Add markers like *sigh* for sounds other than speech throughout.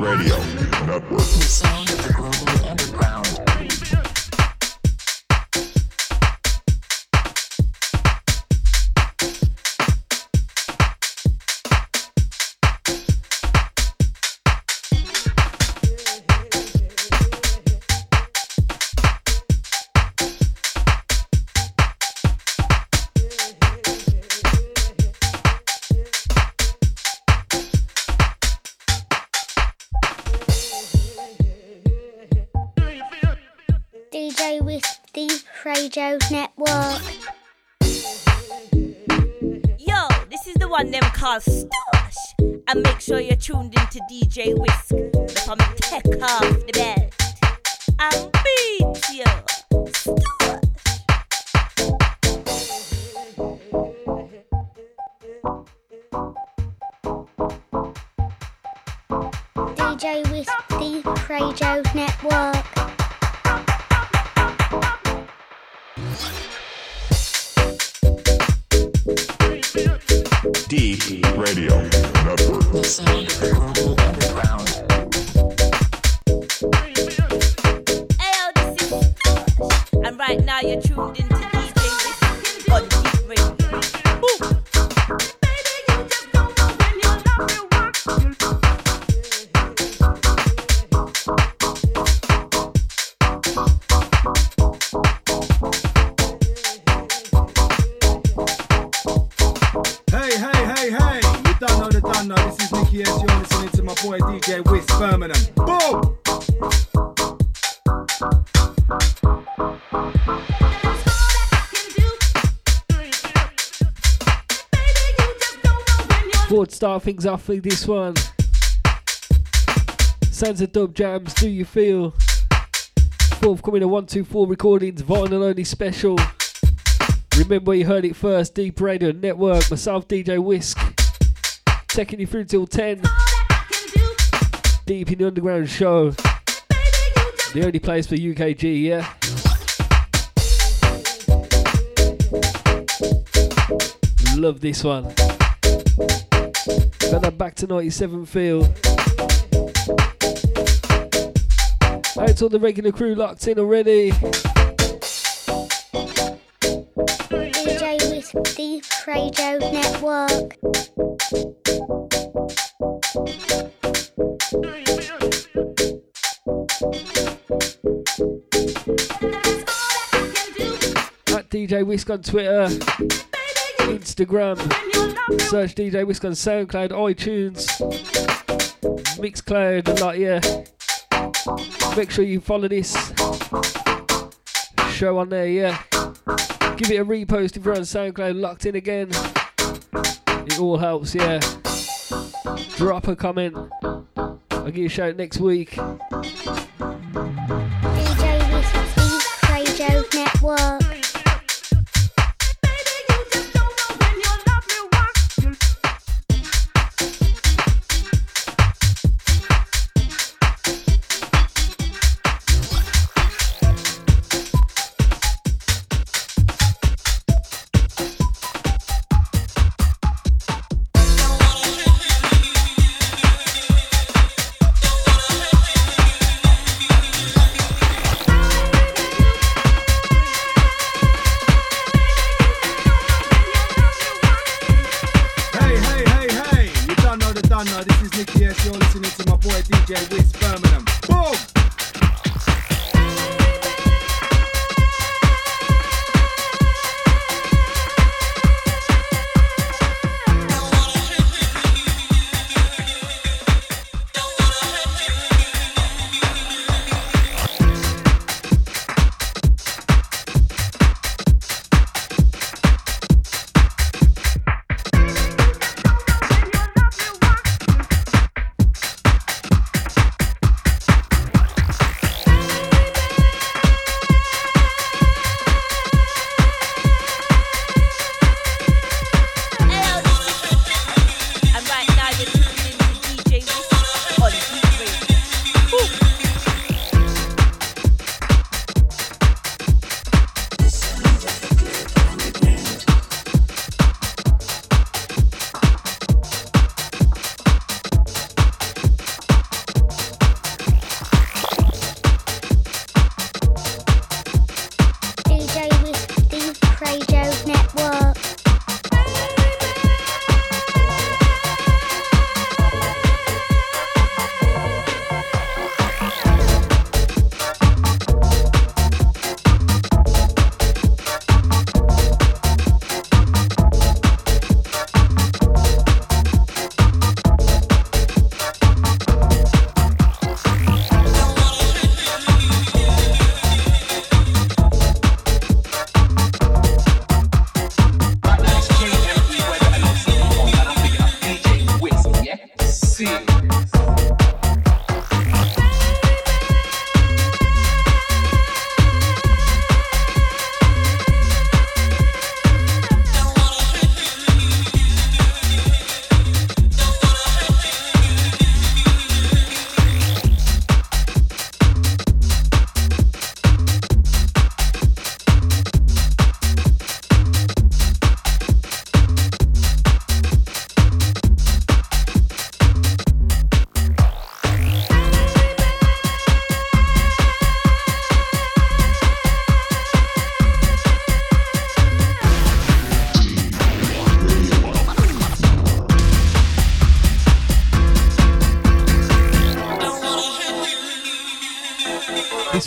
Radio Network. Into DJ Wisk. From tech start things off with this one. Sounds of dub jams, do you feel? Forthcoming a 124 recordings, vinyl only special. Remember you heard it first, D3EP Radio Network, myself DJ Wisk. Taking you through till 10 deep in the underground show. The only place for UKG, yeah? Love this one. Got that back to 97 feel. Out all the regular crew locked in already. DJ with the Radio Network. At DJ Wisk on Twitter, Instagram. Search DJ Wisk on SoundCloud, iTunes, Mixcloud, and like yeah. Make sure you follow this show on there, yeah. Give it a repost if you're on SoundCloud, locked in again. It all helps, yeah. Drop a comment. I'll give you a shout next week.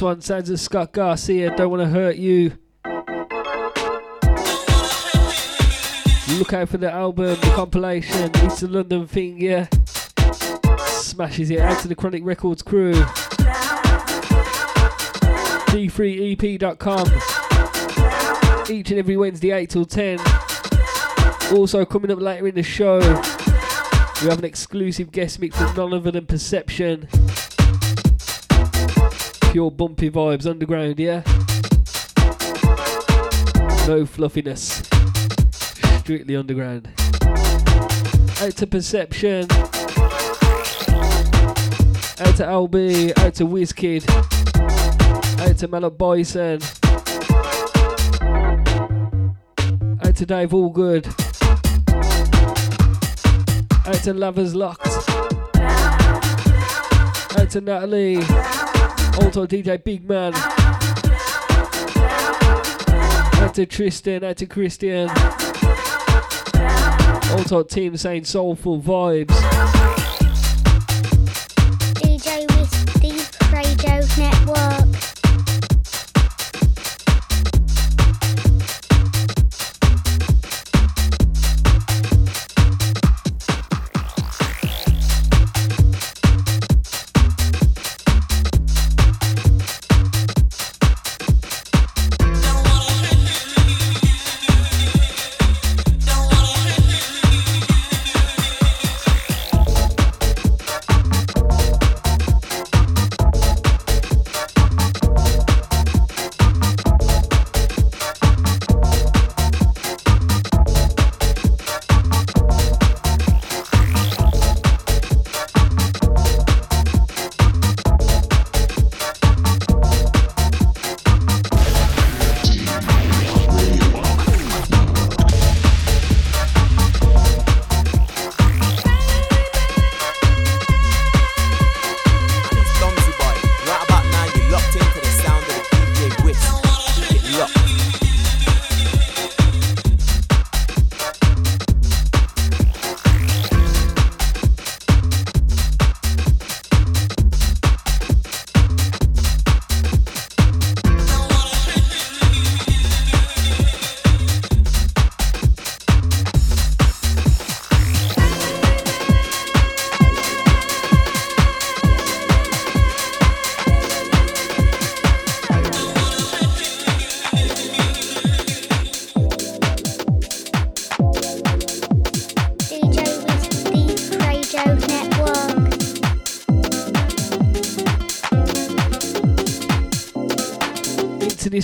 One sounds of Scott Garcia, Don't Want to Hurt You. Look out for the album, the compilation, it's a London thing, yeah. Smashes it out to the Chronic Records crew. D3EP.com. Each and every Wednesday, 8 till 10. Also, coming up later in the show, we have an exclusive guest mix with none other than Perception pure bumpy vibes underground, yeah? No fluffiness. Strictly underground. Out to Perception. Out to LB. Out to Wizkid. Out to Malak Bison. Out to Dave Allgood. Out to Lovers Locked. Out to Natalie. Also DJ Big Man. Out to Tristan, out to Christian. Also Team saying soulful vibes.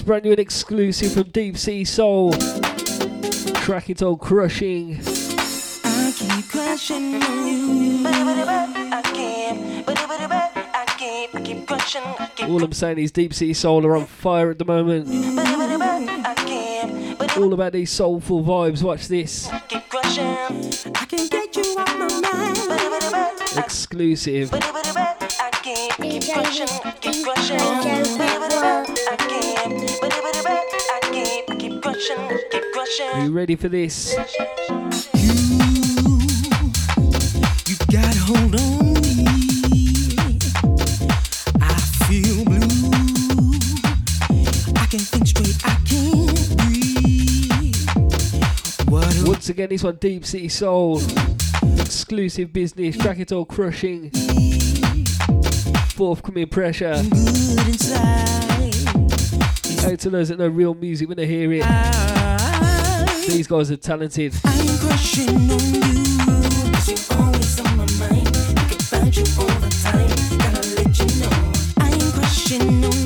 Brand new and exclusive from Deep Sea Soul. Track it all crushing. I keep crushing on you. I keep, I keep, I keep crushing. I keep, All I'm saying is Deep Sea Soul are on fire at the moment. All about these soulful vibes. Watch this. keep Are you ready for this? You got hold on me. I feel blue. I can't think straight. I can't breathe. What Once again, this one Deep City Soul. Exclusive business, track it all crushing. Forthcoming pressure. Out to those that know real music when they hear it. I, These guys are talented. I'm crushing on you. 'Cause you're always on my mind. Think about you all the time. Gotta let you know. I'm crushing on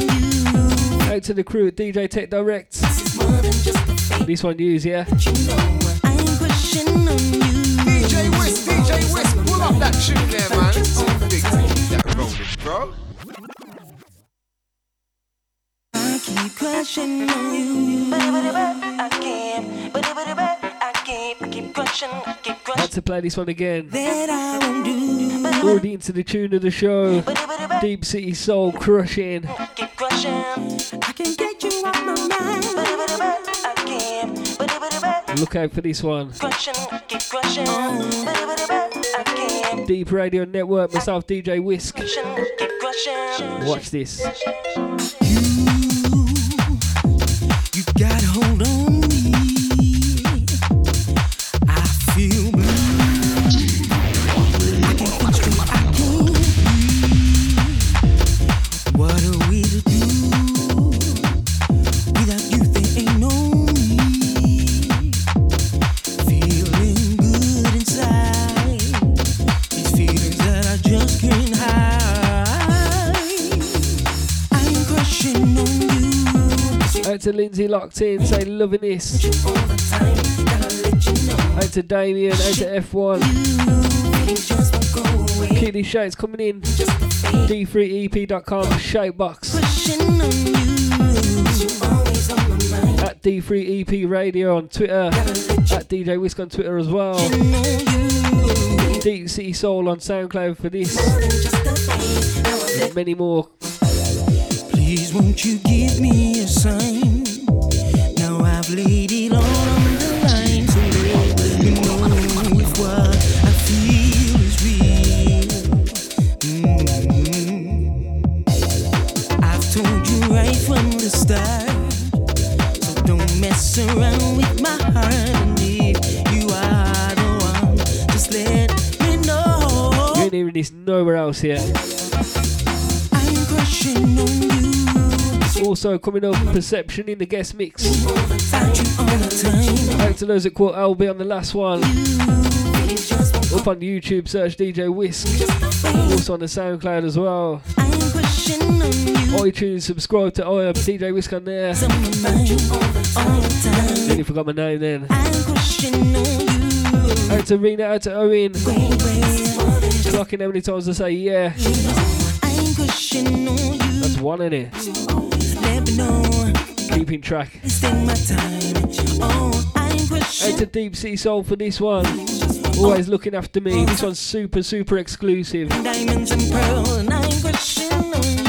you. Out to the crew at DJ Tech Direct. This is more than just a fake. This one news, yeah? You know on. DJ Wisk, DJ Wisk, pull up that tune there, man. Let's see the big that rolling, bro. I keep crushing on you. I keep crushing, keep to play this one again. That I won't do. Already into the tune of the show. Deep City Soul crushing. Keep crushing. I can get you off my mind. Look out for this one. crushing, keep crushing. I keep, D3EP Radio Network, myself, DJ Wisk. crushing, keep crushing. Watch this. You got hold on locked in, say loving this. Out to Damien, out to F1. Keep. Kitty Shouts coming in. Just a fake D3EP.com, Shoutbox. At D3EP Radio on Twitter. At DJ Wisk on Twitter as well. Deep City Soul on SoundCloud for this. And many more. Please won't you give me a sign? Now I've laid all on the line, so let know if what I feel is real. Mm. I've told you right from the start, so don't mess around with my heart. And if you are just let me know. You ain't hearing this nowhere else yet. Also coming up, Perception in the guest mix. Out to those that caught LB on the last one. Up on YouTube, search DJ Wisk. Also on the SoundCloud as well. ITunes, subscribe to I DJ Wisk on there. Nearly forgot my name then. Out to Rena, out to Owen. Clocking how many times I say yeah. That's one in it. Me know. Keeping track. Spend my time. Oh, pushing. to Deep Sea Soul for this one. Always looking after me. This one's super, super exclusive. Diamonds and pearls, and I'm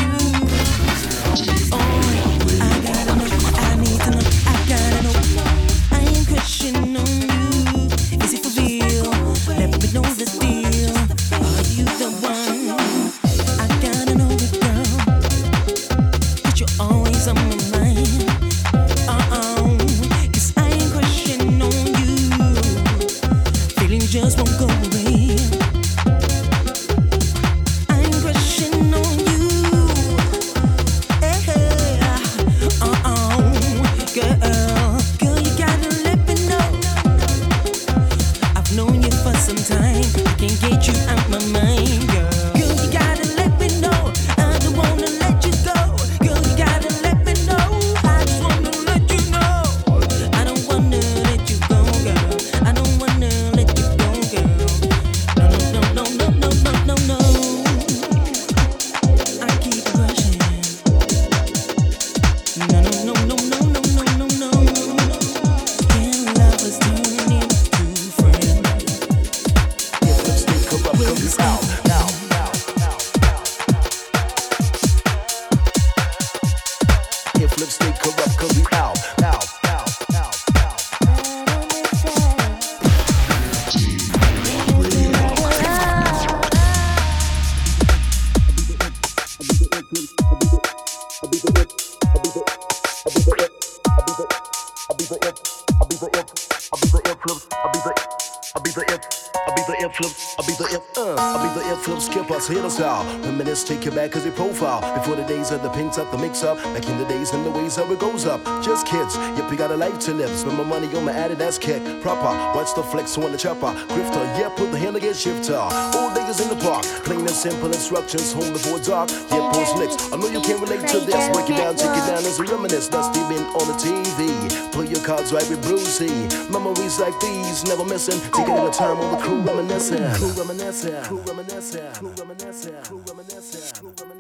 I'll be the. Inf, I'll be the influence, I'll be the inf, uh, I'll be the influence, skip us, hit us out. Reminisce, take you back as your profile. Before the days of the pinks up, the mix up. Back in the days and the ways how it goes up. Just kids, yep, we got a life to live. Spend my money on my Adidas kick. Proper, watch the flex on the chopper. Grifter, yeah, put the hand against shifter. Old niggas in the park, plain and simple instructions, home before dark. Yeah, post licks. I know you can't relate to this. Break it down, take it down as a reminisce. Dusty been on the TV. Play your cards right with Brucey. Memories like these, never missing. Taking in the time on the crew reminiscing. Crew reminiscing. Crew reminiscing. Crew reminiscing. Crew reminiscing. Crew reminiscing.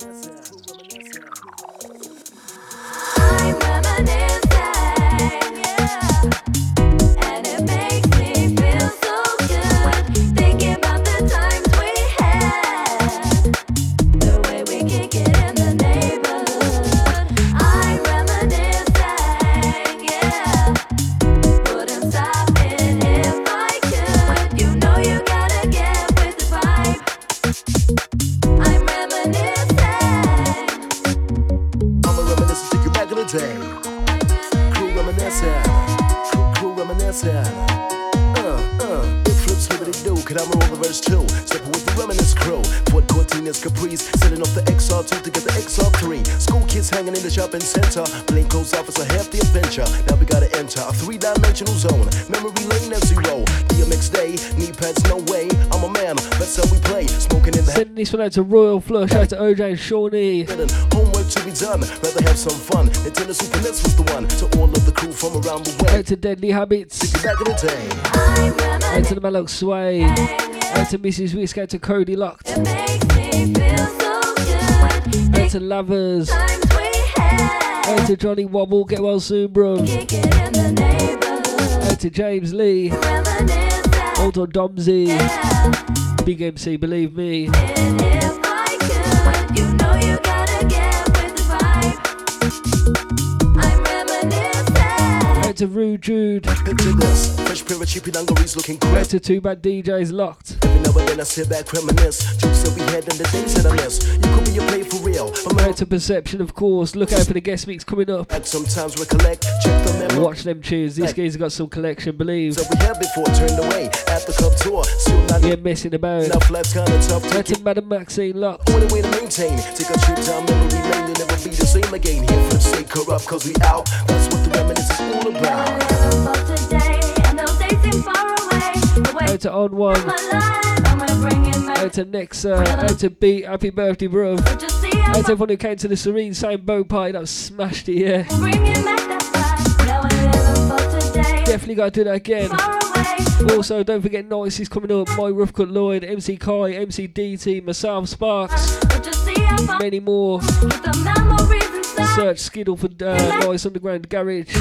I'm on the verse too. Stepping with the reminisce crew. Ford Cortinas Caprice. Setting off the XR2 to get the XR3. School kids hanging in the shopping center. Blink goes off, it's a hefty adventure. Now we gotta enter a three dimensional zone. Memory lane at zero. DMX day, knee pads, no way. I'm a man, that's how we play. Smoking in the Sending this one out to Royal Flush, out to OJ and Shawnee. Homework to be done. Rather have some fun. Nintendo Super NES was the one. To all of the crew from around the way. Out to Deadly Habits. Back in the day. Out to the Malloc Sway. Out to Mrs. Wisk. Out to Cody Locked. It makes me feel so good. Out to Lovers. Times we had. Out to Johnny Wobble. Get well soon, bro. Kick it in the neighborhood. Out to James Lee. Hold on, Domsey. Big MC, believe me. Out to Rude Jude. Fresh pair of cheapy dungarees looking Out crisp. to Two Bad DJs Locked. Every now and then I sit back, reminisce. Jokes that we had and the things that I miss. You could be a play for real. Out to Perception, of course. Look out for the guest mix coming up. back sometimes recollect. Check the memory. Watch them tunes. These guys have got some collection, believe. That we had before turned away at the club tour. Not Yeah, messing about. enough life's kinda tough to Out to Madam Maxine Locked. Only way to maintain. Take a trip down memory lane and never be the same again. Here for the sake corrupt, cause we out. That's what the reminisce is all about. About today, and those days seem far away. The way Out to On One. my life, I'm gonna bring it back. Out to Nexa. Out to Beat. Happy birthday, bro. Just see how Out to everyone who came to the Serene Same Boat Party that was smashed it, yeah. bring it back that vibe. Now I live about today, Definitely gotta do that again. Also, don't forget Nice is coming up. My Roughcut Lloyd, MC Kai, MC DT, myself, Sparks, But just see how far many more. Search Skiddle for uh, Nice Underground Garage.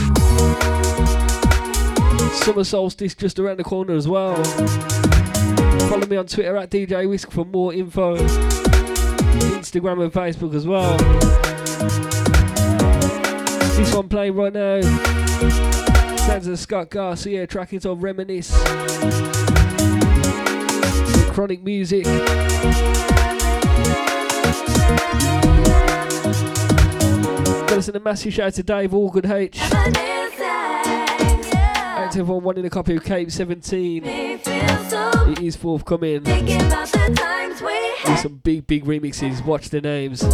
Summer Solstice just around the corner as well. Follow me on Twitter at DJ Wisk for more info. Instagram and Facebook as well. This one playing right now. Sounds of Scott Garcia track it on Reminisce. Chronic music. Gotta send a massive shout out to Dave Organ H. Reminiscing, yeah. Out to everyone wanting a copy of Cape 17. Me feel so It is forthcoming. Thinking about the times we With had. some big, big remixes. Watch the names. The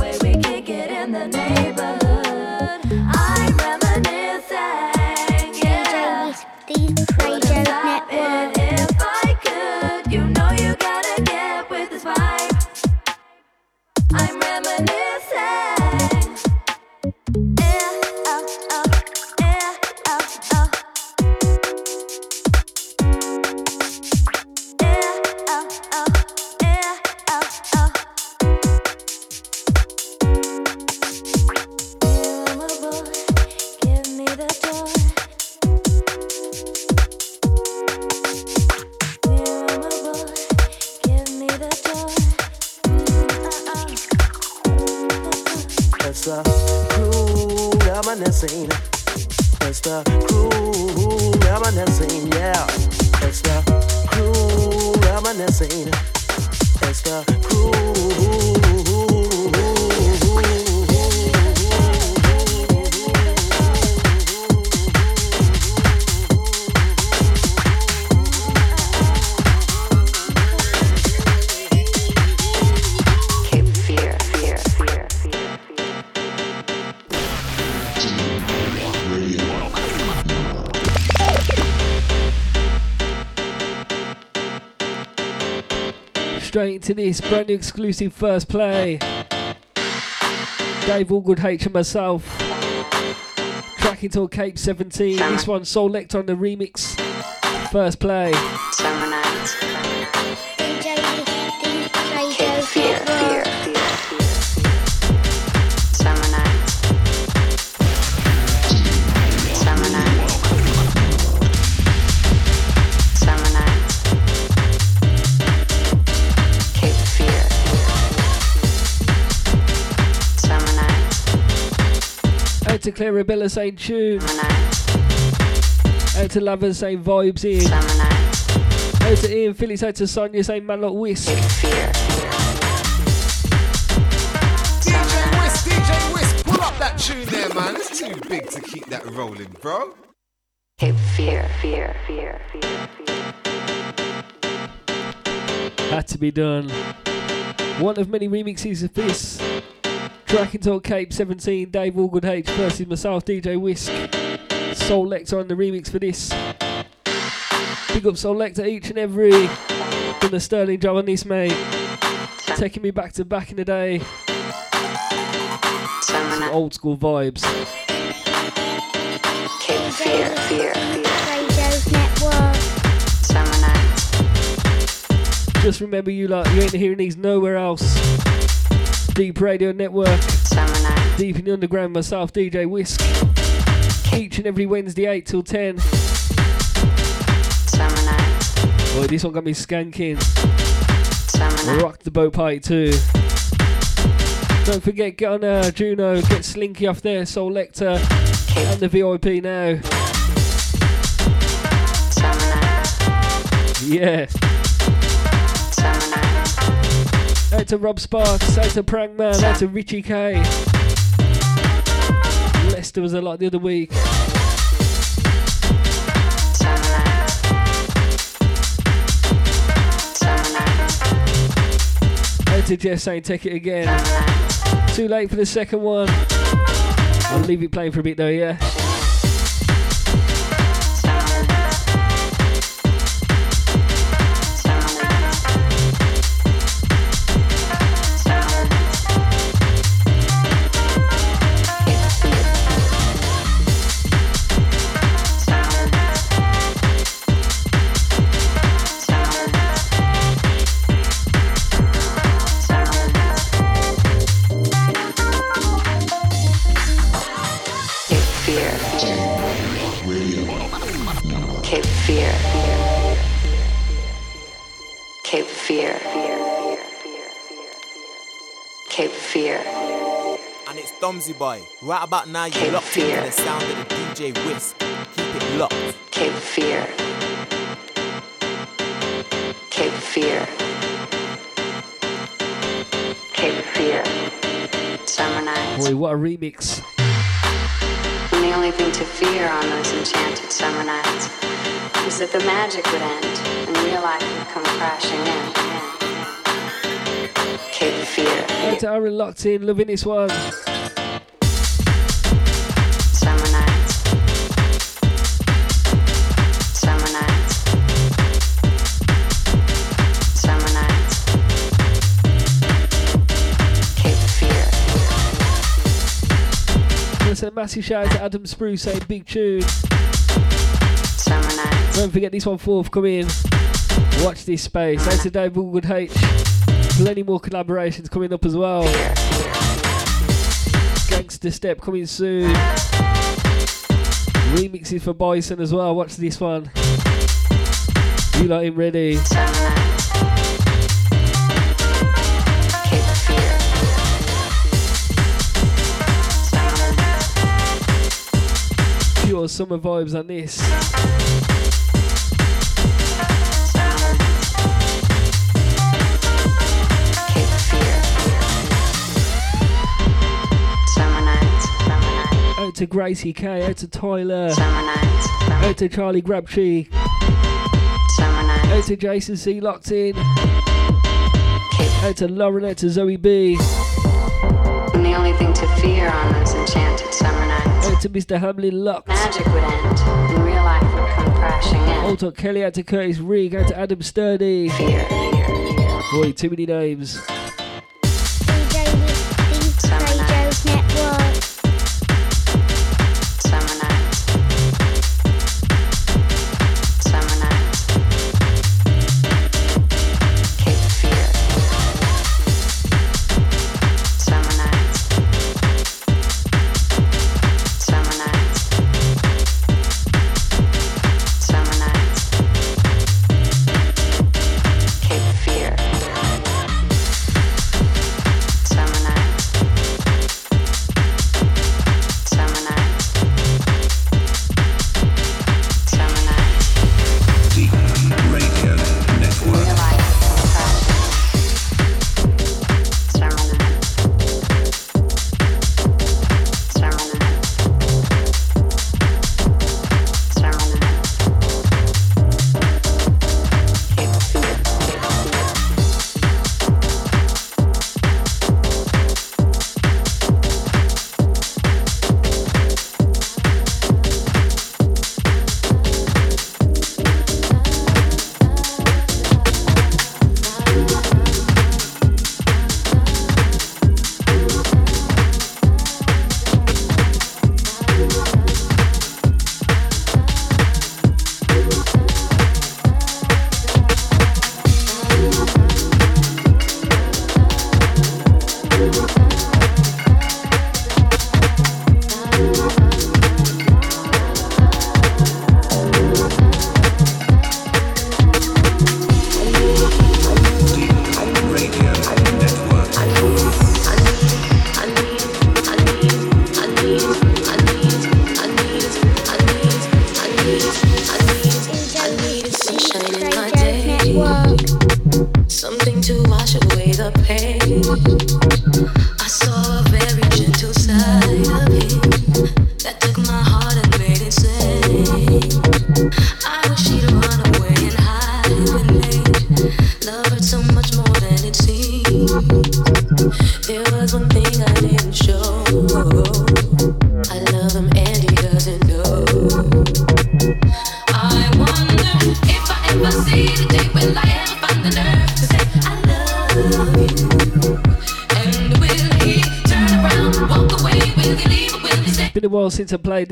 brand new exclusive first play. Dave Allgood H and myself. Track until Cape 17. This one Soul on the remix. First play. Clarabella saying tune. Summer nights. Out to Lovers saying vibes in. Summer. Out to Ian Phillips. Out to Sonia saying man like Wisk. Cape Fear. DJ Wisk, DJ Wisk, pull up that tune there, man. It's too big to keep that rolling, bro. Cape Fear, fear, fear, fear, fear. Had to be done. One of many remixes of this. Track until Cape 17. Dave Allgood H versus myself, DJ Wisk. Soul Lecter on the remix for this. Big up Soul Lecter each and every. Done a sterling job on this, mate. Taking me back to back in the day. Some old school vibes. Just remember you lot, you ain't hearing these nowhere else. D3EP Radio Network, nights. Deep in the Underground, myself, DJ Wisk. Each and every Wednesday, 8 till 10. Summer nights. Boy, this one got me skanking. Nights. Rock the boat party too. Don't forget, get on uh, Juno, get Slinky off there, Soul Lecter, and the VIP now. Nights. Yeah. To Rob Sparks, out to Prankman, out to Richie K. Lester was a lot the other week. Out to Jess saying take it again. Too late for the second one. I'll leave it playing for a bit though, yeah. It's Domsy Boy. Right about now, you're Cape locked into Fear. the sound of the DJ Wisk. Keep it locked. Cape Fear. Cape Fear. Cape Fear. Summer nights. Boy, what a remix. And the only thing to fear on those enchanted summer nights is that the magic would end and real life would come crashing in. Cape Fear. Out to Aaron locked in, loving this one. Let's a massive shout out to Adam Spruce saying big tune. Don't forget this one forthcoming. Watch this space. Out to Dave Woodward H. Plenty more collaborations coming up as well. Gangster Step coming soon. Remixes for Bison as well. Watch this one. You lot in ready. Pure summer vibes on this. Out to Gracie K. Out to Tyler. Out to Charlie Grabtree. Out to Jason C. Locked in. Out to Lauren. Out to Zoe B. And the only thing to fear on those to Mr. Hamlin Locked. magic would end and real life would come crashing in. Out to Kelly. Out to Curtis Rigg. Out to Adam Sturdy. Fear, fear, fear. Boy, too many names. Radio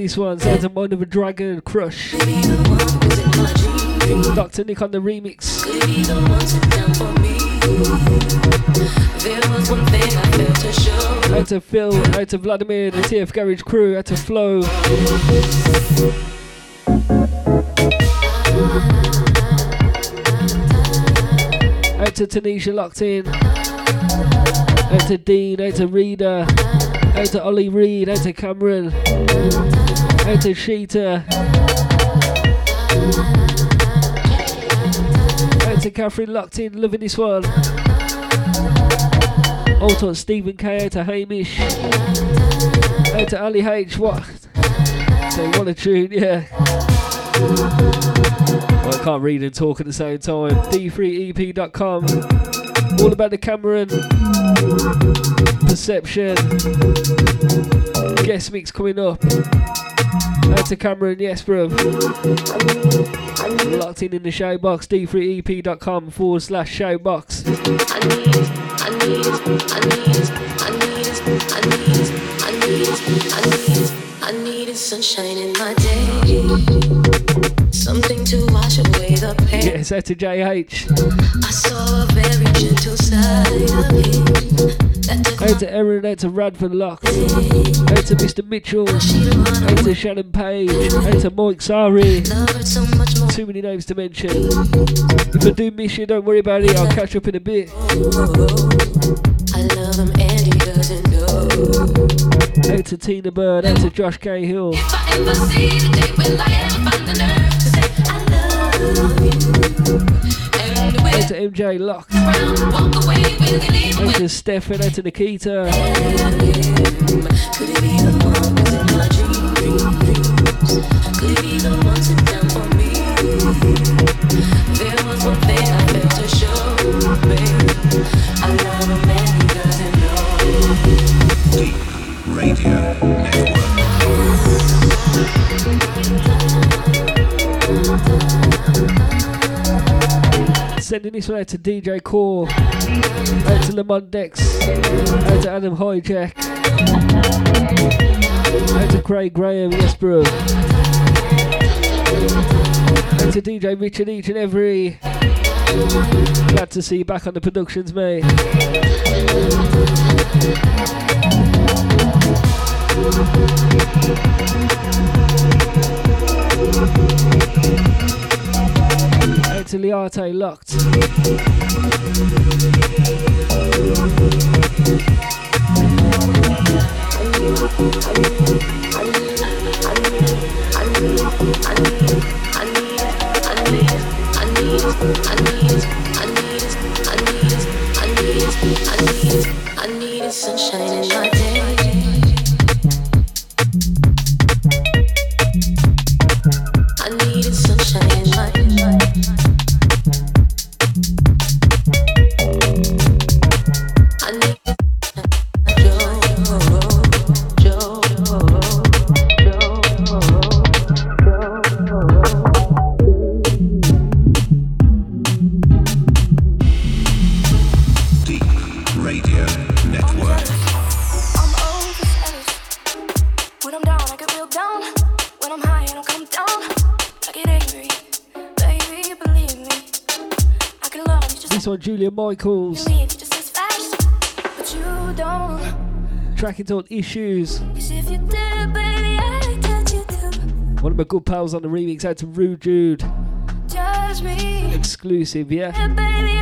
this one. Sounds of Mind of a Dragon, Crush. Dr. Nick on the remix. Out to Phil, out to Vladimir, the TF Garage crew, out to Flo. Out to Tanisha locked in. Out to Dean, out to Reader. Out to Ollie Reed, out to Cameron. Out to Sheeta. Out to Catherine locked in, loving this one. Also Stephen K, out to Hamish. Out to Ali H, what? So what a tune, yeah. Well, I can't read and talk at the same time. D3EP.com. All about the Cameron. Perception. Guest mix coming up. Out to Cameron, yes, bro. Locked in in the show box. D3EP.com forward slash show box. I need, I need, I need, I need, I need, I need, I need, I needed sunshine in my day. Something to wash away the pain. Yes, out to JH. I saw a very gentle side of him Out to Erin, out to Radford Lock. Out to Mr. Mitchell. Out to Shannon Page. Out to Mike Sari. so. Too many names to mention. If I do miss you, don't worry about it. I'll catch up in a bit. I love him and he doesn't know. Out to Tina Bird. Out to Josh Cahill. If I ever see the day will I ever find the nerve to say I love you? Out to MJ Lock. round walk away? Will he leave? Out to Stefan. Out to Nikita. Could it be the one who's in my dreams? Could it be the one sit down for me? There was one thing I Sending this one out to DJ Core, out to Lamont Dex, out to Adam Hijack, out to Craig Graham, yes bro. Out to DJ Richard each and every. Glad to see you back on the productions, mate. Liarte locked. Don't. track entitled Issues. If you did, baby. One of my good pals on the remix out to Rude Jude. Judge me. Exclusive, yeah? Yeah, baby.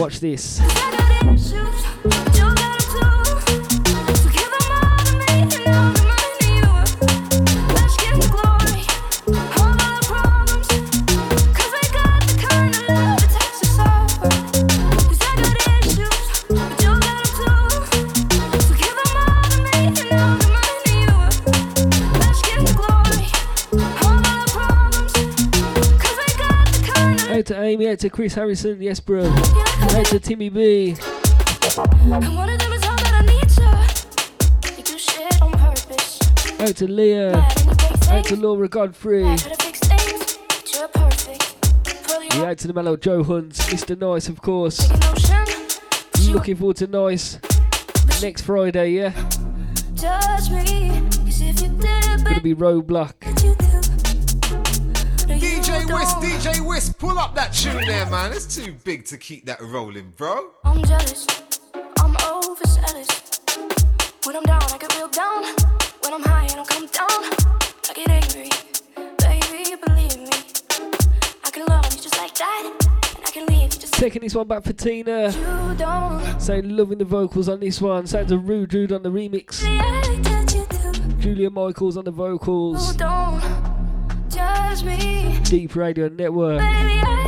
Watch this. Out to Amy, out to Chris Harrison, yes, bro. Out to Timmy B. And one of them is all that I need to. You do shit on purpose. Out to Leah. Out to Laura Godfrey. Try to fix things, but you're perfect. Pull you Yeah, out to the mellow Joe Hunt, Mr. Nice, of course. Looking forward to Nice next Friday, yeah? judge me. 'Cause if you did, Gonna be Roadblock. DJ Wisk, pull up that tune there, man. It's too big to keep that rolling, bro. I'm jealous. I'm overzealous. When I'm down, I get real down. When I'm high, I don't come down. I get angry. Baby, believe me. I can love you just like that. And I can leave you just Taking this one back for Tina. you don't. Saying loving the vocals on this one. Sounds of Rude Jude on the remix. Julia Michaels on the vocals. Don't judge me. D3EP Radio Network. Baby,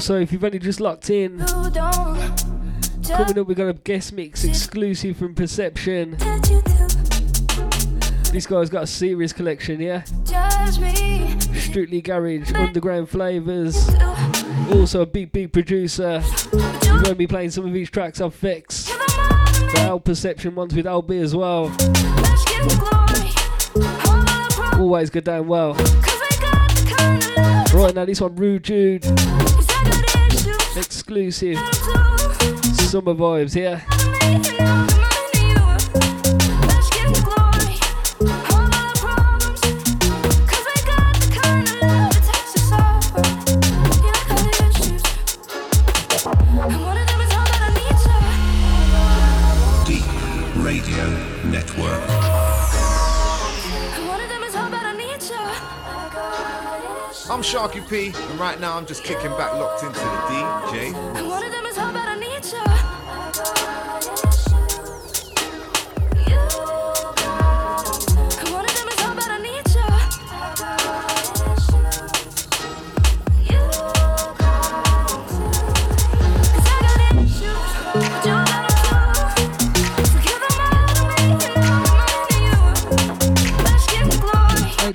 Also, if you've only just locked in, back. You don't. coming up, we've got a guest mix exclusive from Perception. This guy's got a serious collection, yeah? Strictly Garage, Underground Flavours. Also a big, big producer. You're going to be playing some of these tracks off Vex. The Al Perception ones with Al B as well. Always go down well. Right now, this one, Rude Jude. Exclusive. Summer vibes, yeah? I'm Sharky P, and right now I'm just kicking back, locked into the DJ.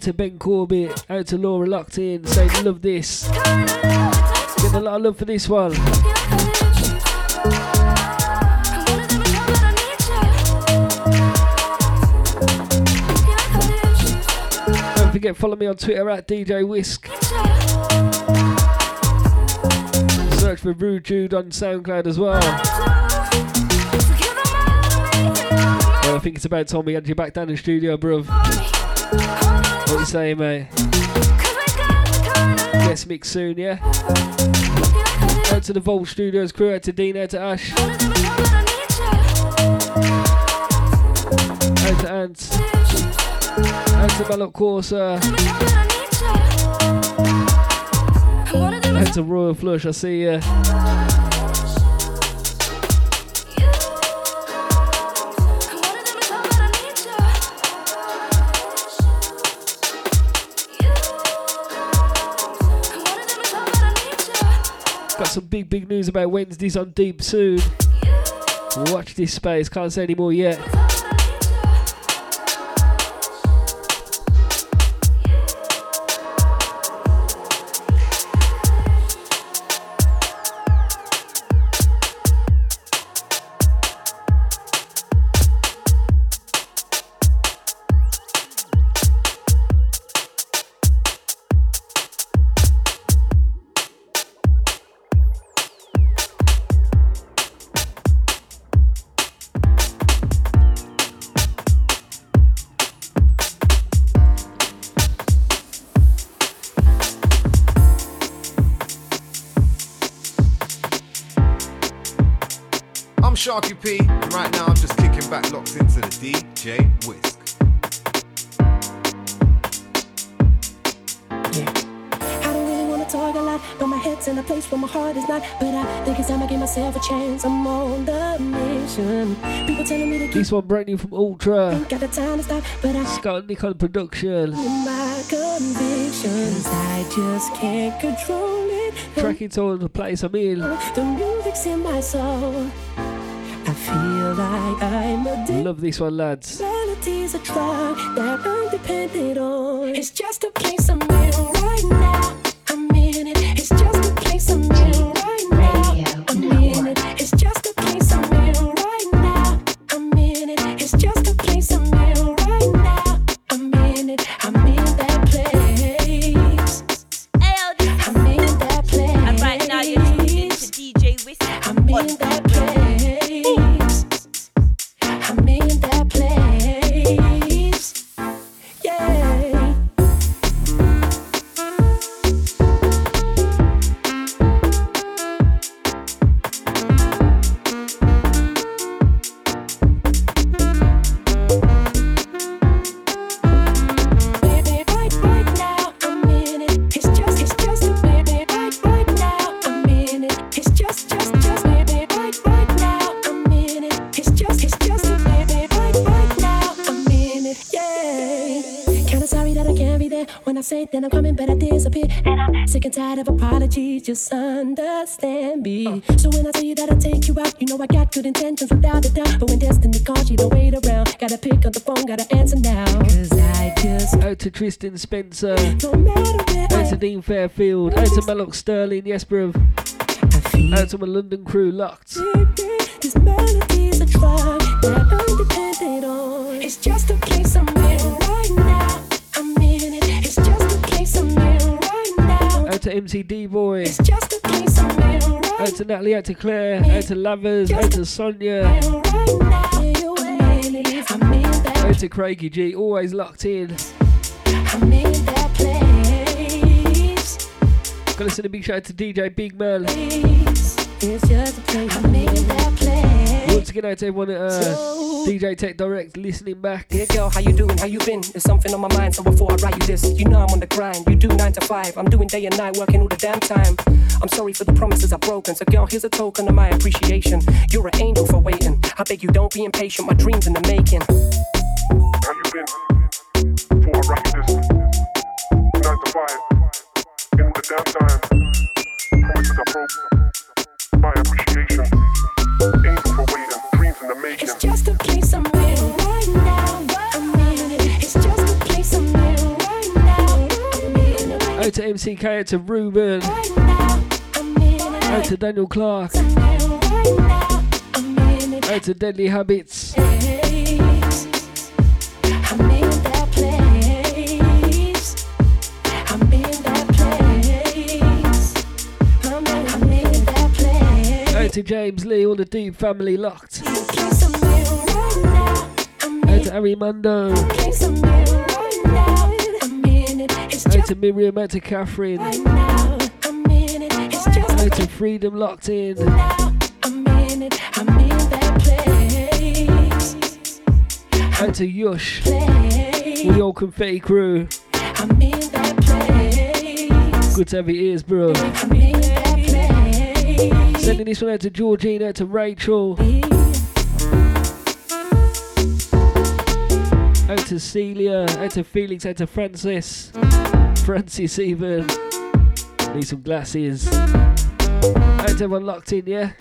To Ben Corbett, out to Laura Locked In, saying love this. Getting a lot of love for this one. Don't forget, follow me on Twitter at DJ Wisk. Search for Rude Jude on SoundCloud as well. Well, I think it's about time we had you back down in the studio, bruv. What you saying, mate? Guest mix soon, yeah? Out to the Volt Studios crew, out to Dean, out to Ash. Out to Ant. Out to Malok Corsa. Out to Royal Flush, I see ya. Some big, big news about Wednesdays on Deep soon. Watch this space, can't say any more yet. Myself a chance. I'm on the mission. People telling me to keep This one brand new from Ultra. ain't got the time to stop, but I Scott Nick on production. my convictions. I just can't control it. Track it on the place I'm in. The music's in my soul. I feel like I'm addicted. Love this one, lads. Reality's a drug that I'm dependent on. It's just a place I'm in right now. I'm in it. It's just a place I'm in right now. It's just sick and tired of apologies, just understand me. So when I tell you that I take you out, you know I got good intentions without a doubt. But when destiny calls, you don't wait around. Gotta pick up the phone, gotta answer now. Cause I just Out to Tristan Spencer. no matter where Out to Dean Fairfield. Out to Malok Sterling. Yes, bruv. Out to my London crew, locked. This melody's a drug that I'm dependent on. It's just a place I'm MCD Boy. It's just a place I'm right Out to Natalie, out to Claire, out to Lavers, out to Sonia, right now. You in it. I'm in that. out to Craigie G, always locked in. I'm in that place. Gotta send a big shout out to DJ Big Mel. It's just a place. I'm in that place. Once again, out to everyone at uh, DJ Tech Direct listening back. Dear girl, how you doing? How you been? There's something on my mind, so before I write you this, you know I'm on the grind. You do nine to five. I'm doing day and night, working all the damn time. I'm sorry for the promises I've broken. So girl, here's a token of my appreciation. You're an angel for waiting. I beg you, don't be impatient. My dreams in the making. How you been? Before I write you this, nine to five, in the damn time. Promises I broke. To MCK, out to Ruben, Right now. I'm in it. out to Daniel Clark, Right now. I'm in it. out to Deadly Habits. place. To James Lee, all the Deep family locked. Out to Harry Mundo, out to Miriam, out to Catherine, out to Freedom locked in. Out to Yush, Place. all confetti crew. Good to have your ears, bro. Sending this one out to Georgina, to Rachel, out to Celia, out to Felix, out to Francis, Francis even. Need some glasses. Out to everyone locked in, yeah?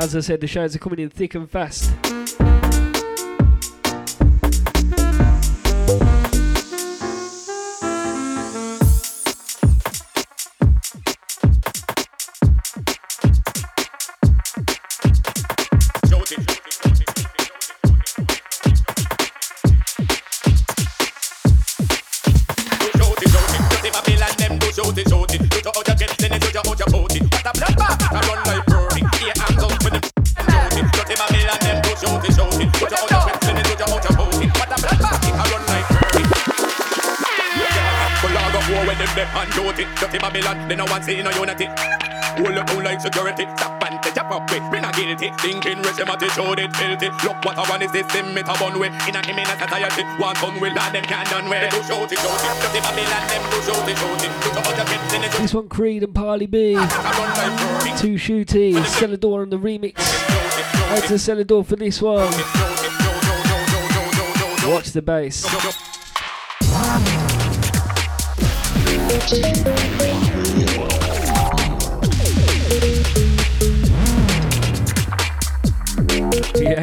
As I said, the shows are coming in thick and fast. Dirty Babylon, they no one see no unity. Hold your own like security. Stop and take up with. Me not guilty. Thinking rich, them to show it filthy. Look what I want is this it a bun way. In a him in a society. One gun will land them can done way. Do show it, show it. Dirty Babylon, them do show it, show it. To other kids in it. This one, Creed and Parley B. Ah, Two shooty, Celador on the remix. Out to Celador for this one. Watch the bass. Yeah,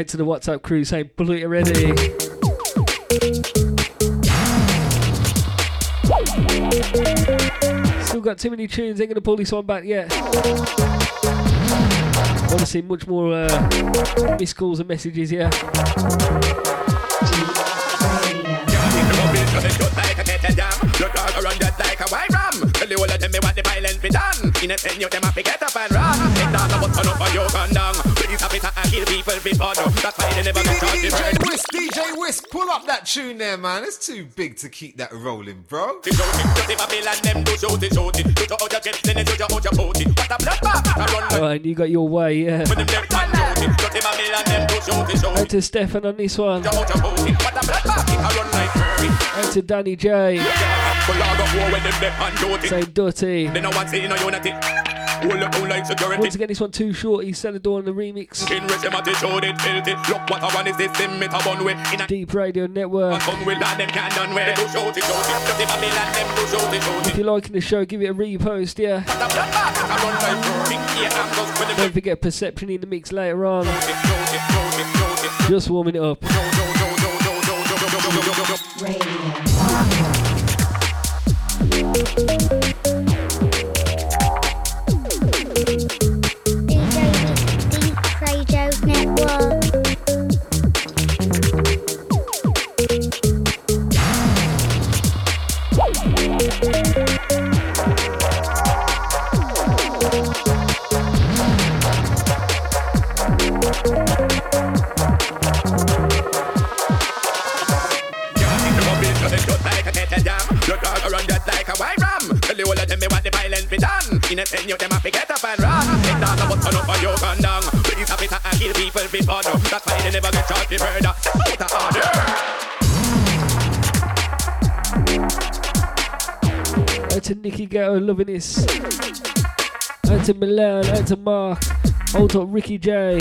to the WhatsApp crew saying, pull it ready. Still got too many tunes, ain't gonna pull this one back yet. See much more uh, missed calls and messages, yeah. In a ten you them have to get up and run. It and kill people. That's why they never get charged DJ burn. Wisk, DJ Wisk, pull up that tune there, man. It's too big to keep that rolling, bro. Dirty Babylon them do shoot it, shoot it. To your chest, then to your boat it. What a bloodbath. I run like Alright, and you got your way, yeah. with them them can shoot it. Dirty Babylon them do shoot it, shoot Out to Stefan on this one. Do out your boat it. What a bloodbath. I run like Curry. Out to Danny J. But I go war when them them and duty. Saying dirty. They no one see no unity. Hold your own like security. Once again, this one too short. He's Celador on the remix. King rich them at the show it filthy. Look what I want is this sim it a bun way. In D3EP Radio Network. gun will land them can done way. Do shoot it, shoot it. Dirty Babylon them do shoot it, shoot it. If you're liking the show, give it a repost, yeah. What a bloodbath. I run like Curry. Yeah, I'm just with them. Don't forget Perception in the mix later on. Just warming it up. DJ a you them have to get up and run. Down the button up your gun down. Have it and kill people fun. That's why they never get shot with murder. Out of order. Out to Nicky Ghetto, loving this. Out to Milan, out to Mark. Hold up, Ricky J.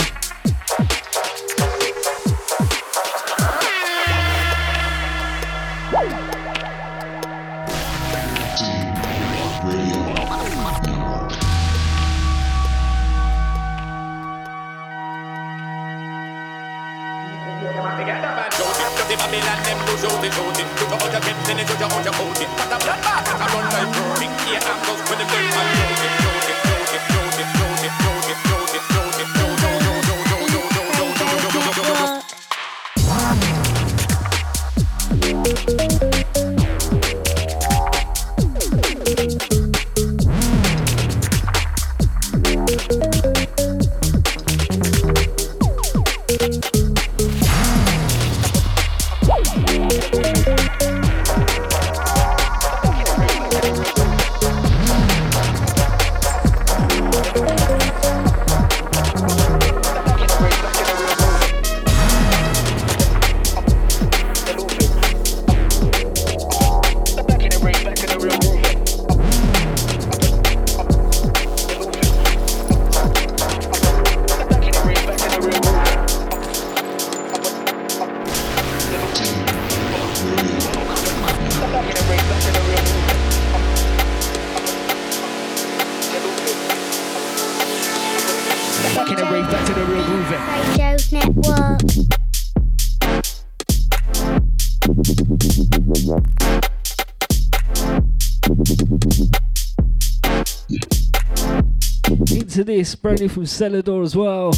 brand new from Celador as well.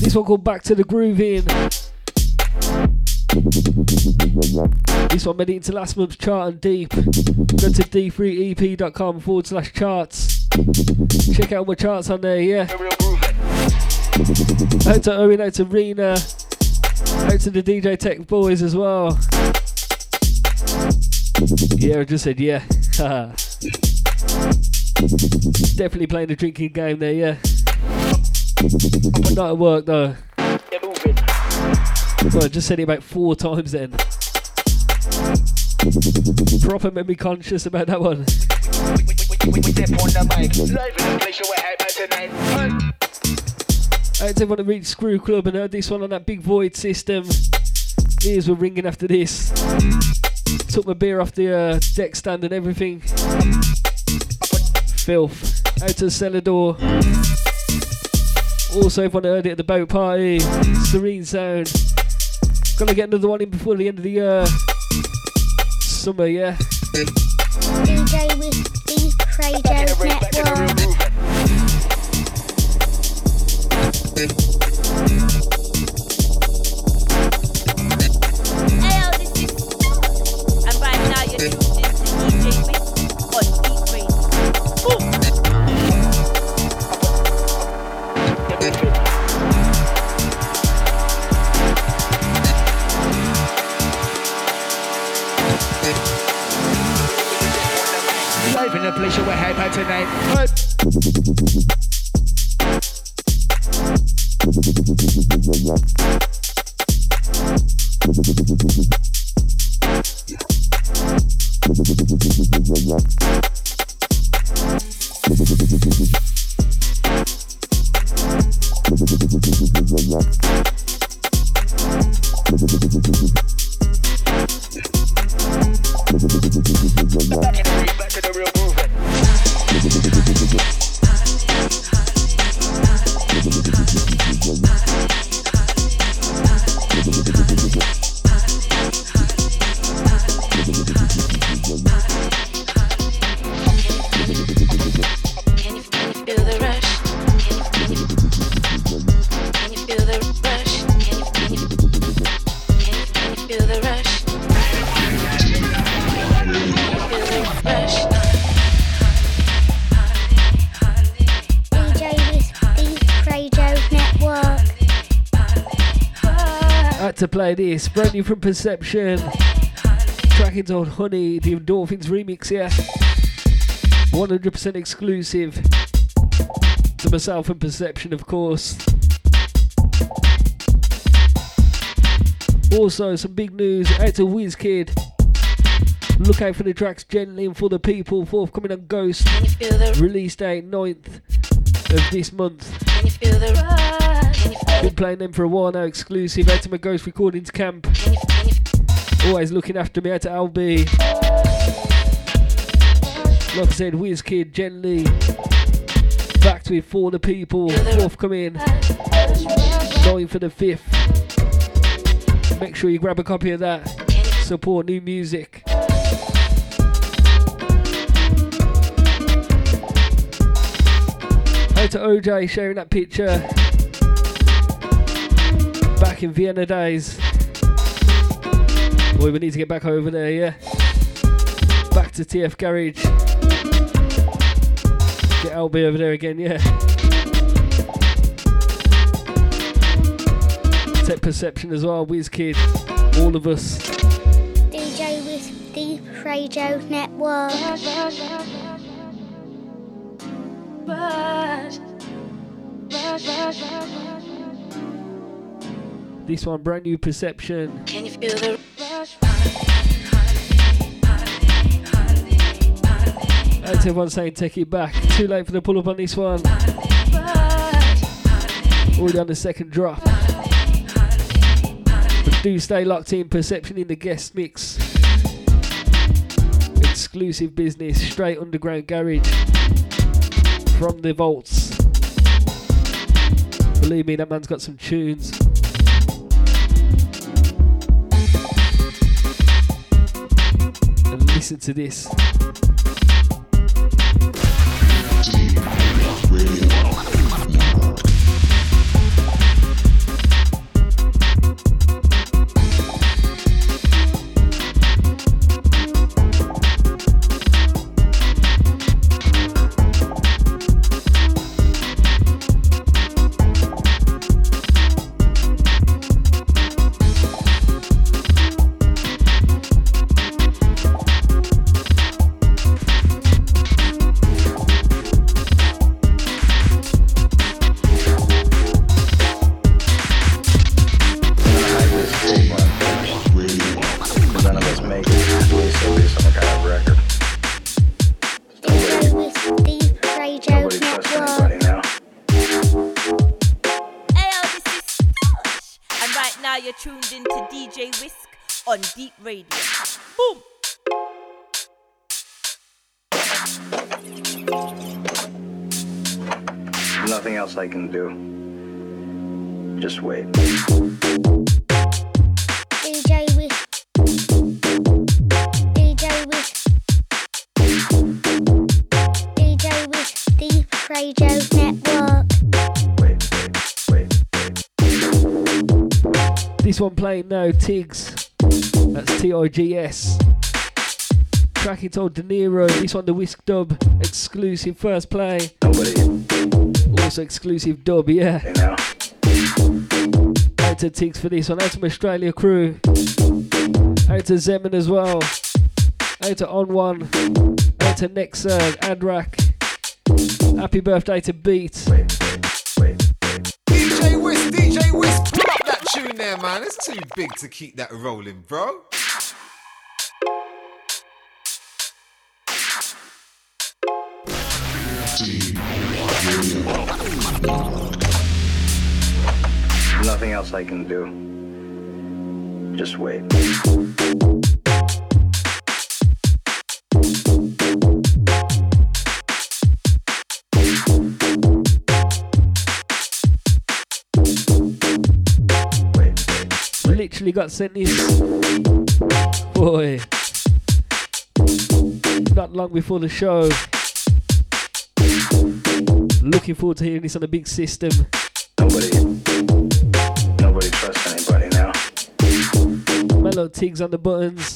This one called Back to the Grooving. This one made it into last month's chart and deep. Go to d3ep.com forward slash charts. Check out my charts on there, yeah. Out to Owen, out to Rena, out to the DJ Tech boys as well. Yeah, I just said yeah. *laughs* Definitely playing the drinking game there, yeah. Not at work though. Well, I just said it about four times then. Proper made me conscious about that one. Out to want to reach Screw Club and heard this one on that big void system. Ears were ringing after this. Took my beer off the uh, deck stand and everything. Filth. Out to Celador. Also, everyone heard it at the boat party. Serene Sound. Gonna get another one in before the end of the uh, summer, yeah. DJ Network. make sure we're hyper tonight. Brand new from Perception. Tracking's on Honey, the Endorphins remix, yeah. 100% exclusive to myself and Perception, of course. Also, some big news out to WizKid. Look out for the tracks Gently and For the People, forthcoming on Ghost. Release date 9th of this month. Been playing them for a while now, exclusive out to my Ghost Recordings camp. Always looking after me out to LB. Like I said, WizKid, Gently. Back to it for the people, forthcoming 9th for the 5th. Make sure you grab a copy of that. Support new music. Hey to OJ sharing that picture. Back in Vienna days. Boy, we need to get back over there, yeah. Back to TF Garage. Get LB over there again, yeah. Tech Perception as well, WizKid, all of us. DJ with the Radio Network. This one, brand new Perception. Can you feel the That's everyone saying take it back. Too late for the pull up on this one. Already on the second drop. But do stay locked in. Perception in the guest mix. Exclusive business, straight underground garage from the vaults. Believe me, that man's got some tunes. Listen to this. One playing now, Tigs. That's T I G S. Track old De Niro. This one, the Wisk Dub. Exclusive first play. Also exclusive dub, yeah. Out to Tigs for this one. Out to Australia crew. Out to Zeman as well. Out to On One. Out to Nexerg, Adrak. Happy birthday to Beat. DJ man. It's too big to keep that rolling, bro. Nothing else I can do. Just wait. Literally got sent this. Boy. Not long before the show. Looking forward to hearing this on a big system. Nobody trusts anybody now. Mellow Tigs on the buttons.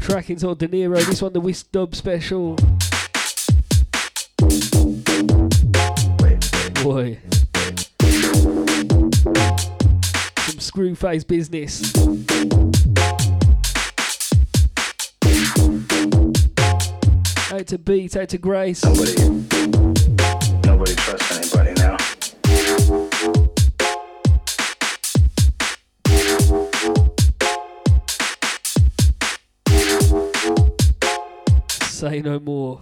Tracking to De Niro. This one, the Wisk Dub special. Boy. Screw face business. out to Beat, out to Grace. Nobody trusts anybody now. Say no more.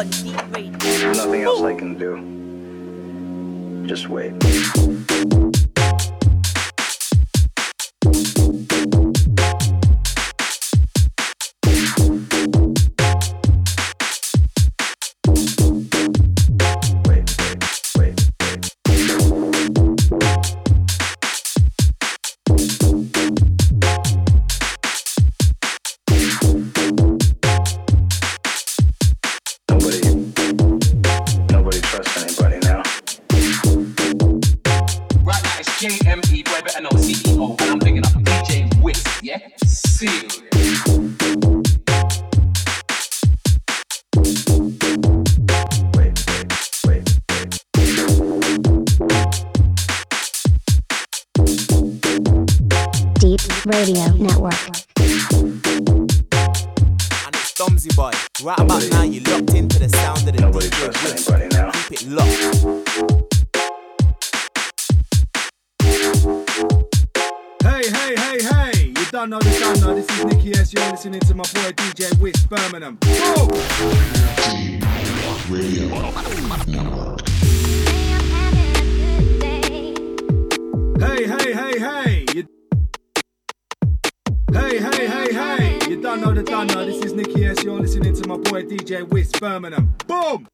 On Radio. Nothing else I can do. Just wait. You're listening to my boy DJ Wiz Birmingham. Hey, hey, hey, hey! You... Hey, hey, hey, hey! You don't know the done know. This is Nicky S. You're listening to my boy DJ Wiz Birmingham. Boom!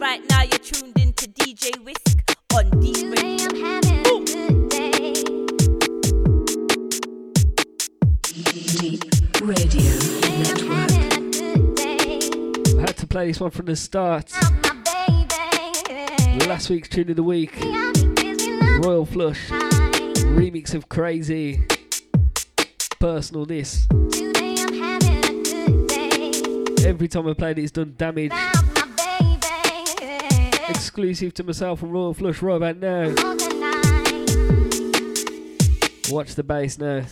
Right now you're tuned in to DJ Wisk on Deep Radio. Radio. I had to play this one from the start. Last week's tune of the week. Royal Flush. Remix of Crazy. Personal this. Every time I played it, it's done damage. Exclusive to myself and Royal Flush right about now. Watch the bass now.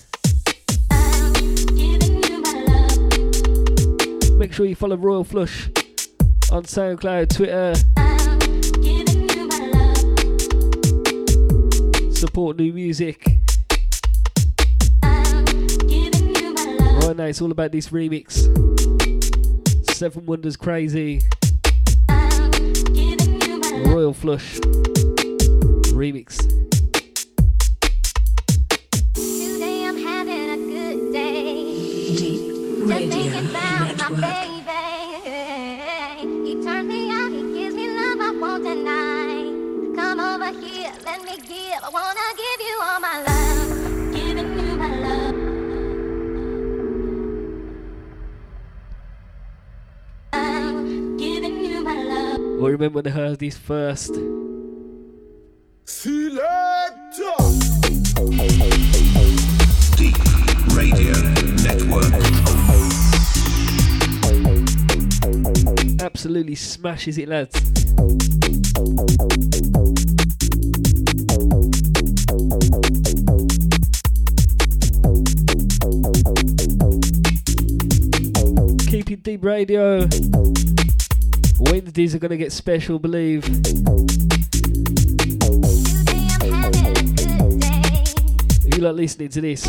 Make sure you follow Royal Flush on SoundCloud, Twitter. Support new music. Right now, it's all about this remix. Seven Wonders Crazy. Royal Flush. Remix. D3EP Radio Network. He turns me out, he gives me love I won't deny. Come over here, let me give. I wanna give you all my love. Giving you my love. Giving you my love. Well, remember when I heard this first? Deep Radio Absolutely smashes it, lads. Keep it deep radio. Wednesdays are gonna get special, believe. If you like listening to this,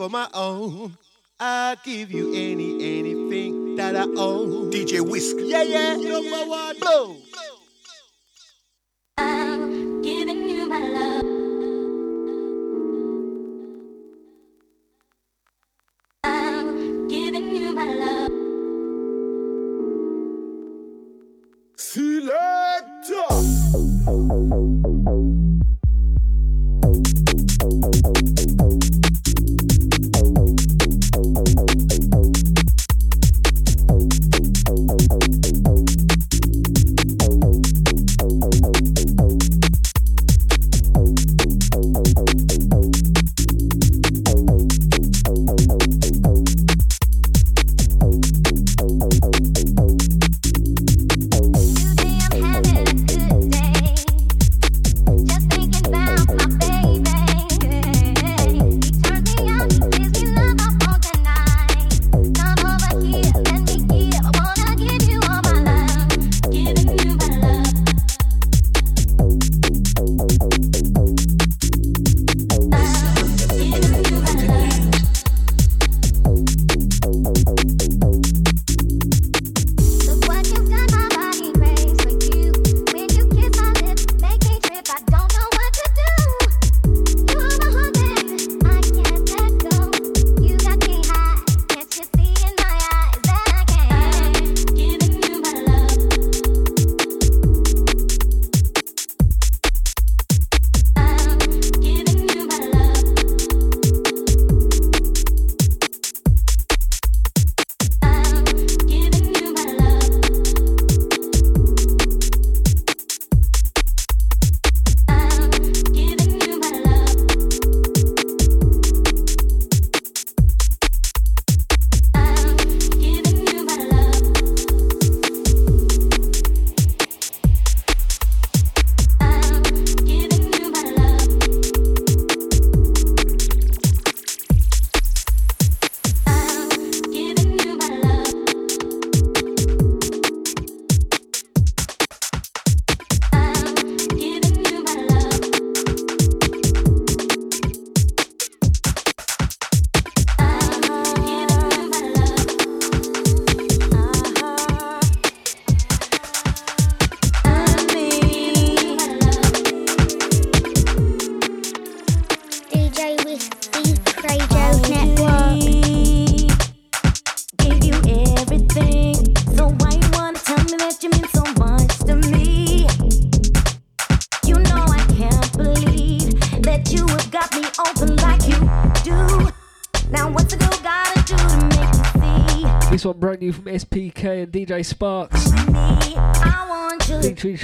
for my own. I'll give you any, anything that I own. DJ Wisk. Yeah, yeah, number one, blow. Giving you my love. I'm giving you my love. DJ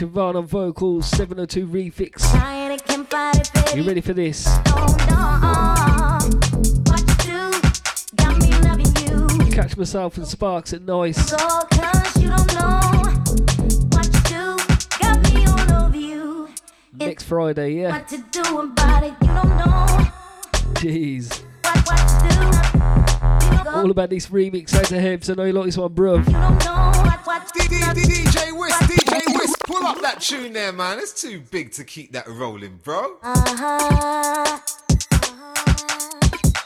you. Featuring on vocals, 702 Refix. Trying to can't fight it, baby. You ready for this? Hold on. What you do? Got me loving you. Catch myself and Sparks at Nice. So cause you don't know what you do. Got me all over you. Next Friday, yeah. What to do about it? You don't know Jeez. what what to do. All about this remix out of Hebs. I know you like this one, bruv. DJ Wisk, DJ Wisk, pull up that tune there, man. It's too big to keep that rolling, bro. Uh-huh.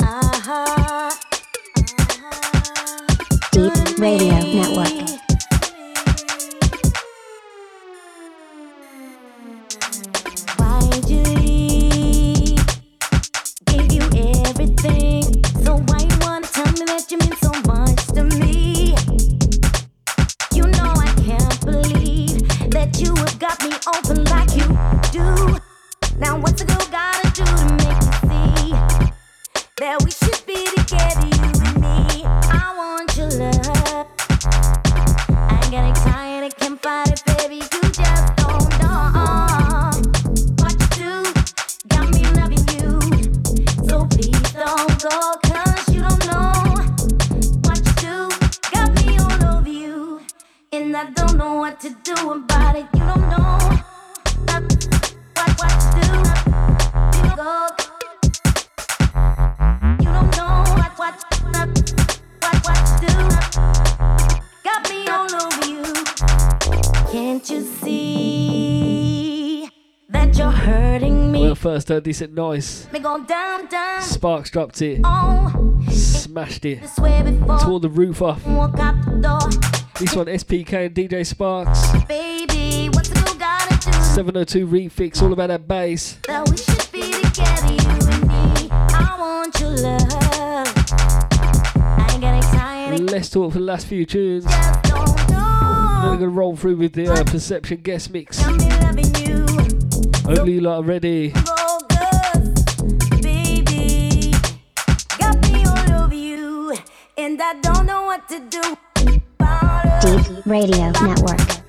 Uh-huh. D3EP Radio Network. First heard this at Nice. Me go down, down. Sparks dropped it, Oh, smashed it, tore the roof off. Walk out the door. This one, SPK and DJ Sparks. Baby, what's a girl gotta do? 702 refix, all about that bass. That we should be together, you and me. I want your love. I ain't getting tired. Let's talk for the last few tunes. Then we're gonna roll through with the uh, Perception guest mix. Hopefully you lot are ready. D3EP Radio Network.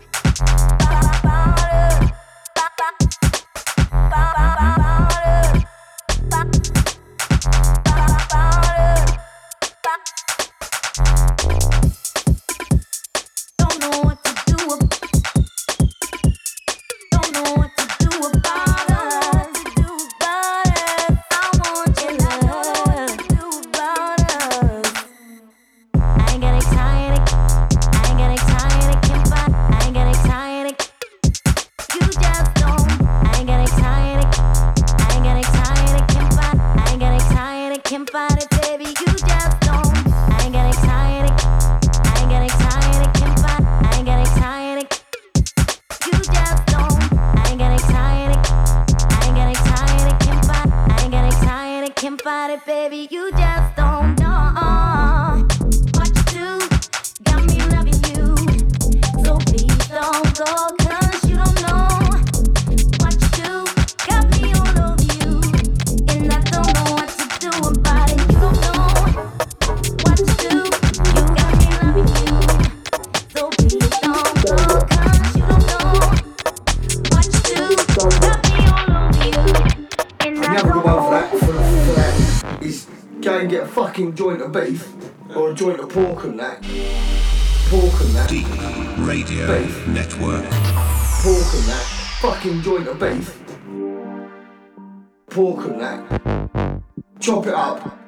It up.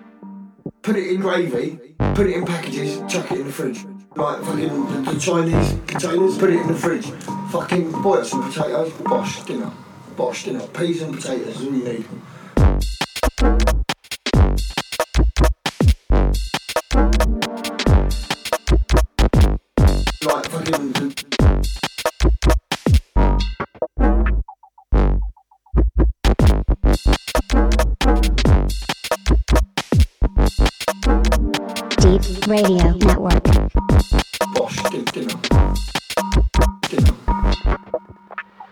Put it in gravy. Put it in packages. Chuck it in the fridge. Like fucking the, Chinese containers. Put it in the fridge. Fucking boil some potatoes. Bosh dinner. Bosh dinner. Peas and potatoes all you need. Like fucking. Radio Network. Din- dinner. Dinner.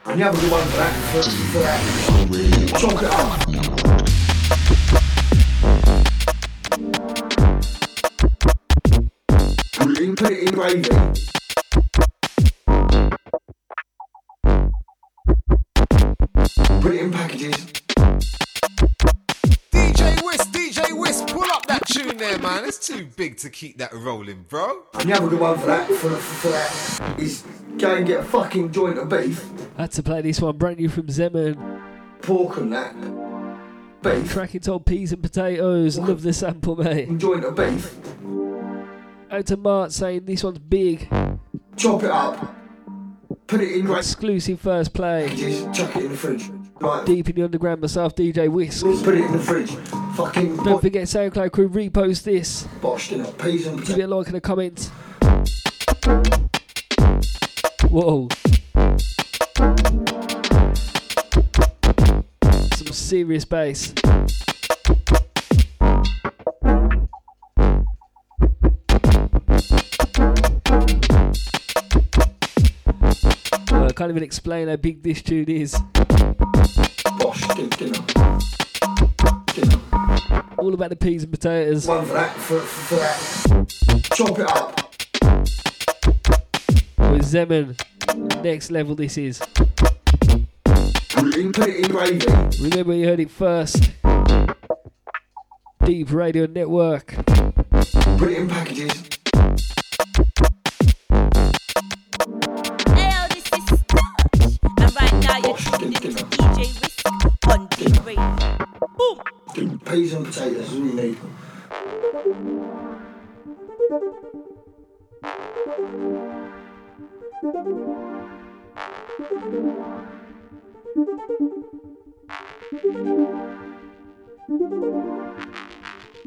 And the other good one for that, for, it up. In gravy. Man. It's too big to keep that rolling, bro. And the other good one for that, for, for, for that, is go and get a fucking joint of beef, Had to play this one brand new from Zeman. pork and that. Beef. Track it on peas and potatoes. Love the sample, mate. Joint of beef. Out to Mart saying this one's big. Chop it up. Put it in gravy. Exclusive first play. Just chuck it in the fridge. Like, D3EP in the underground, myself, DJ Wisk. put it in the fridge. Fucking Don't forget SoundCloud crew, repost this. bosh dinner. Peas and Give it a like and a comment. Whoa. Some serious bass. I can't even explain how big this tune is. Bosh dinner. All about the peas and potatoes. One for that, for, for, for that. Chop it up. With Zeman. Next level this is. Put it in, put it in. Remember you heard it first. D3EP Radio Network. Put it in packages. Boom. Peas and potatoes is all you need.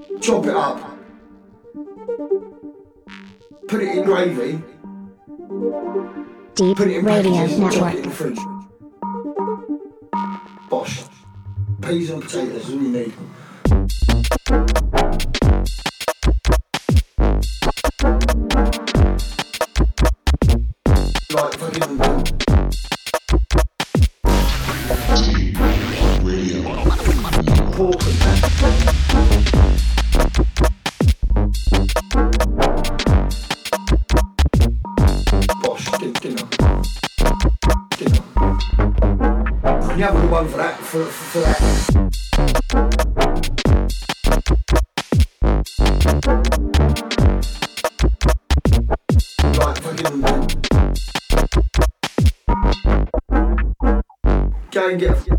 Thank chop it up, put it in gravy, Deep put it in Radio packages, Network. it in the fridge. Bosh. Peas and potatoes, you need. For that, for for, and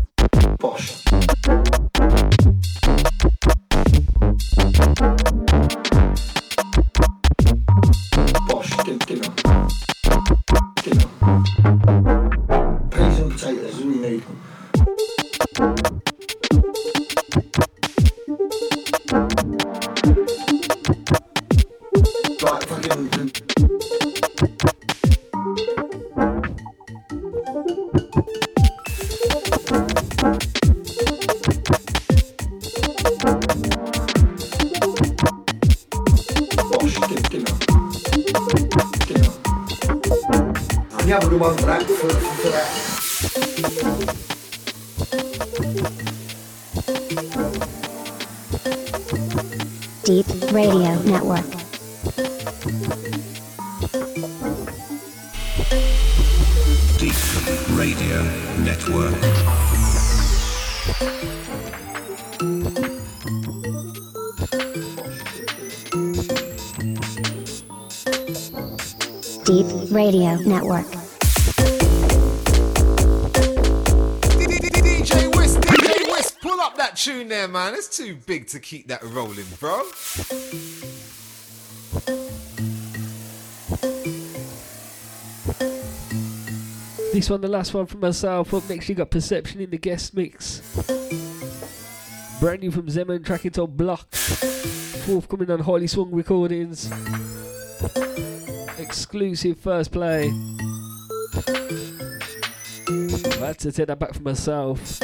big to keep that rolling, bro. This one, the last one from myself. Up next, you got Perception in the guest mix. Brand new from Zeman, track it on Block. Forthcoming on Highly Swung Recordings. Exclusive first play. I had to take that back for myself.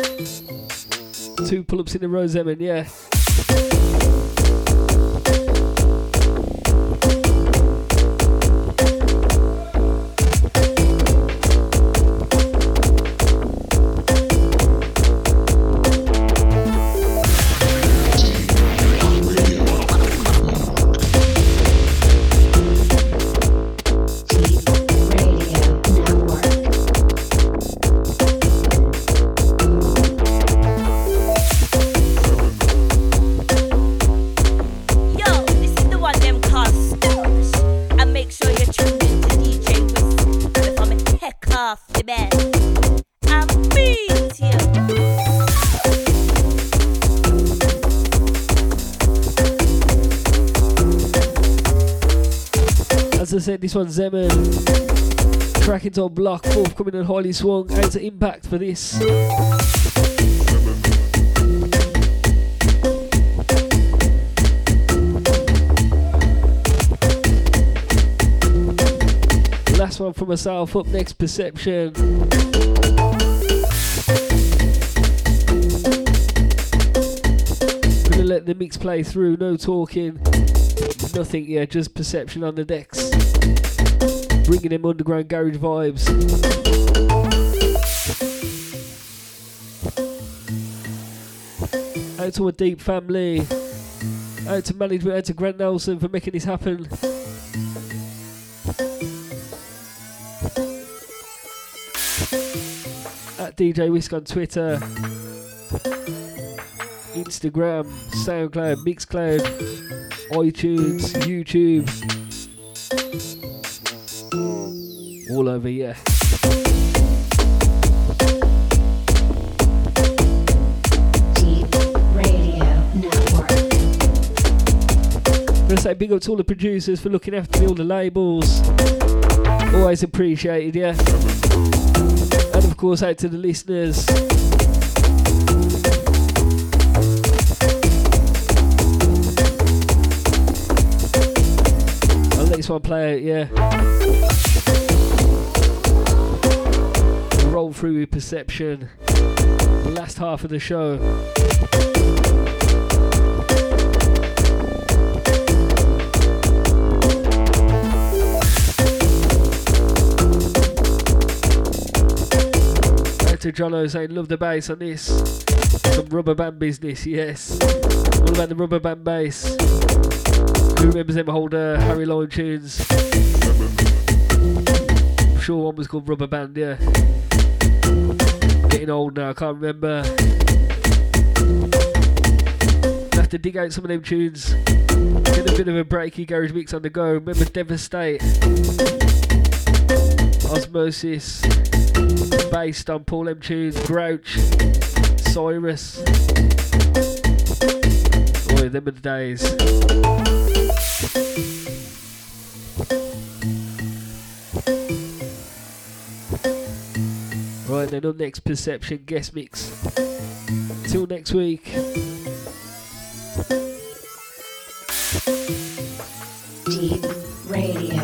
Two pull ups in a row, Zeman, yeah. Thank you. Said, this one's Zeman. Track it on Block, forthcoming and highly swung. Out to impact for this. Last one for myself. Up next, Perception. Let the mix play through. No talking. Nothing. Yeah, just Perception on the decks. Bringing them underground garage vibes. Out to a deep family. Out to management, out to Grant Nelson for making this happen. At DJ Wisk on Twitter, Instagram, SoundCloud, Mixcloud, iTunes, YouTube. all over you. I'm gonna say big up to all the producers for looking after me, all the labels. Always appreciated, yeah. And of course, out to the listeners. I'll let this one play out, yeah. Roll through with perception. The last half of the show. Back to Jono saying, love the bass on this. Some rubber band business, yes. What about the rubber band bass? Who remembers them old uh, Harry Lime tunes? I'm sure one was called Rubber Band, yeah. Getting old now, I can't remember. Have to dig out some of them tunes. Get a bit of a breaky garage mix on the go. Remember Devastate, Osmosis, based on Paul M tunes, Grouch, Cyrus. Boy, them are the days. Then, on next Perception guest mix. Till next week. D3EP Radio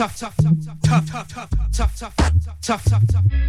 tough, tough, tough, tough, tough, tough, tough, tough, tough, tough, tough.